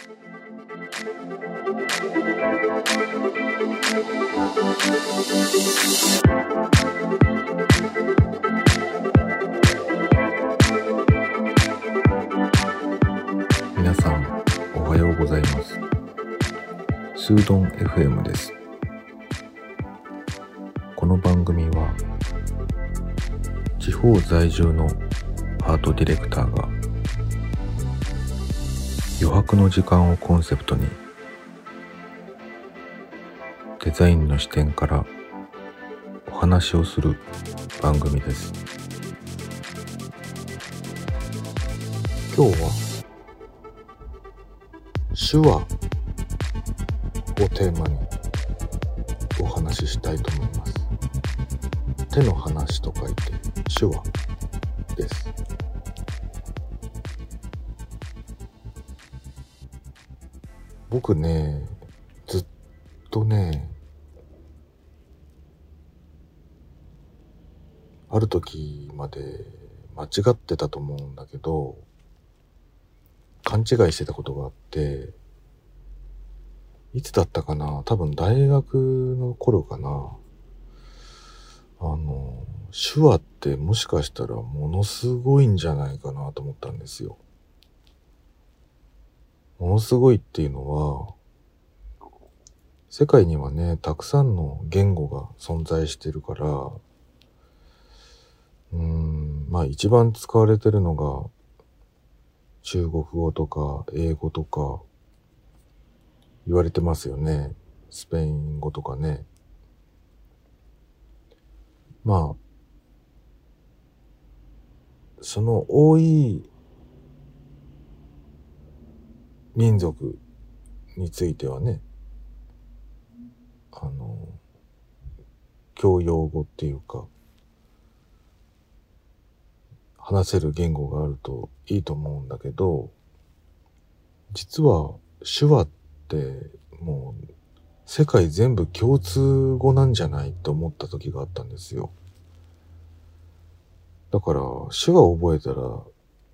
皆さんおはようございます。スードン FM です。この番組は地方在住のアートディレクターが余白の時間をコンセプトにデザインの視点からお話をする番組です。今日は手話をテーマにお話ししたいと思います。手の話と書いて手話です。僕ねずっとねある時まで間違ってたと思うんだけど勘違いしてたことがあっていつだったかな多分大学の頃かなあの手話ってもしかしたらものすごいんじゃないかなと思ったんですよ。ものすごいっていうのは世界にはねたくさんの言語が存在してるからうんまあ一番使われてるのが中国語とか英語とか言われてますよね。スペイン語とかね。まあ、その多い民族についてはね、あの、教養語っていうか、話せる言語があるといいと思うんだけど、実は手話ってもう世界全部共通語なんじゃないと思った時があったんですよ。だから手話を覚えたら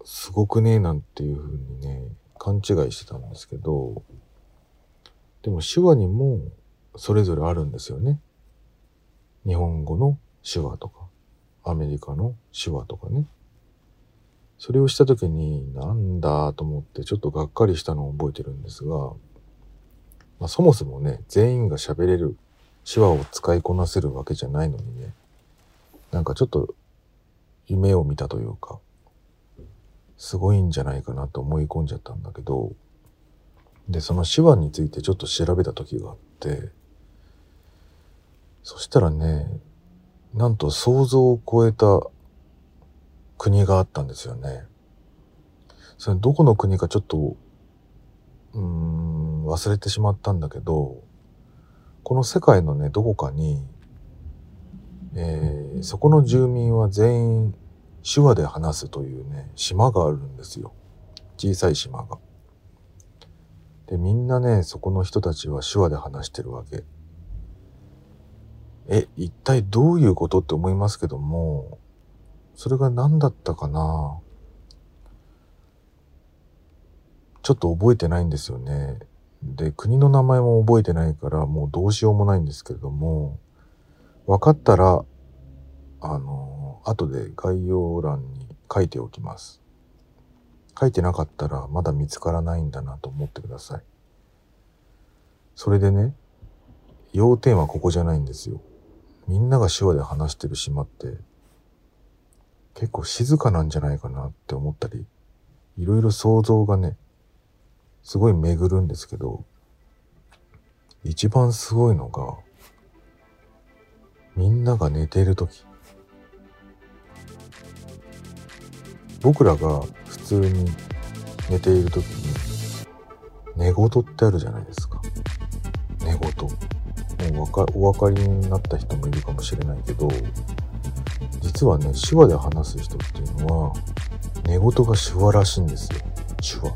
すごくねえなんていう風にね、勘違いしてたんですけど、でも手話にもそれぞれあるんですよね。日本語の手話とか、アメリカの手話とかね。それをした時になんだと思ってちょっとがっかりしたのを覚えてるんですが、まあ、そもそもね、全員が喋れる手話を使いこなせるわけじゃないのにね、なんかちょっと夢を見たというか、すごいんじゃないかなと思い込んじゃったんだけど、で、その手話についてちょっと調べた時があって、そしたらね、なんと想像を超えた国があったんですよね。それどこの国かちょっと、うん、忘れてしまったんだけど、この世界のね、どこかに、えー、そこの住民は全員手話で話すというね、島があるんですよ。小さい島が。で、みんなね、そこの人たちは手話で話してるわけ。え、一体どういうことって思いますけども、それが何だったかなちょっと覚えてないんですよね。で、国の名前も覚えてないから、もうどうしようもないんですけれども、分かったら、あの、後で概要欄に書いておきます。書いてなかったらまだ見つからないんだなと思ってください。それでね、要点はここじゃないんですよ。みんなが手話で話してる島って結構静かなんじゃないかなって思ったり、いろいろ想像がね、すごい巡るんですけど、一番すごいのが、みんなが寝ている時僕らが普通に寝ている時に寝言ってあるじゃないですか。寝言。もうわかお分かりになった人もいるかもしれないけど実はね手話で話す人っていうのは寝言が手話らしいんですよ。手話。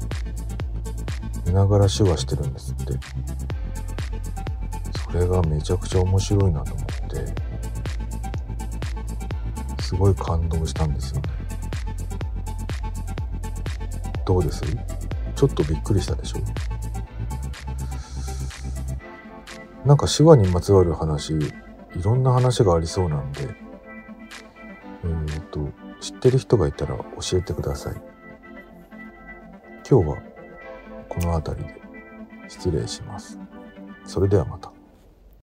寝ながら手話してるんですって。それがめちゃくちゃ面白いなと思ってすごい感動したんですよね。どうです？ちょっとびっくりしたでしょ？なんか手話にまつわる話いろんな話がありそうなんで。えっ、ー、と知ってる人がいたら教えてください。今日はこの辺りで失礼します。それではまた。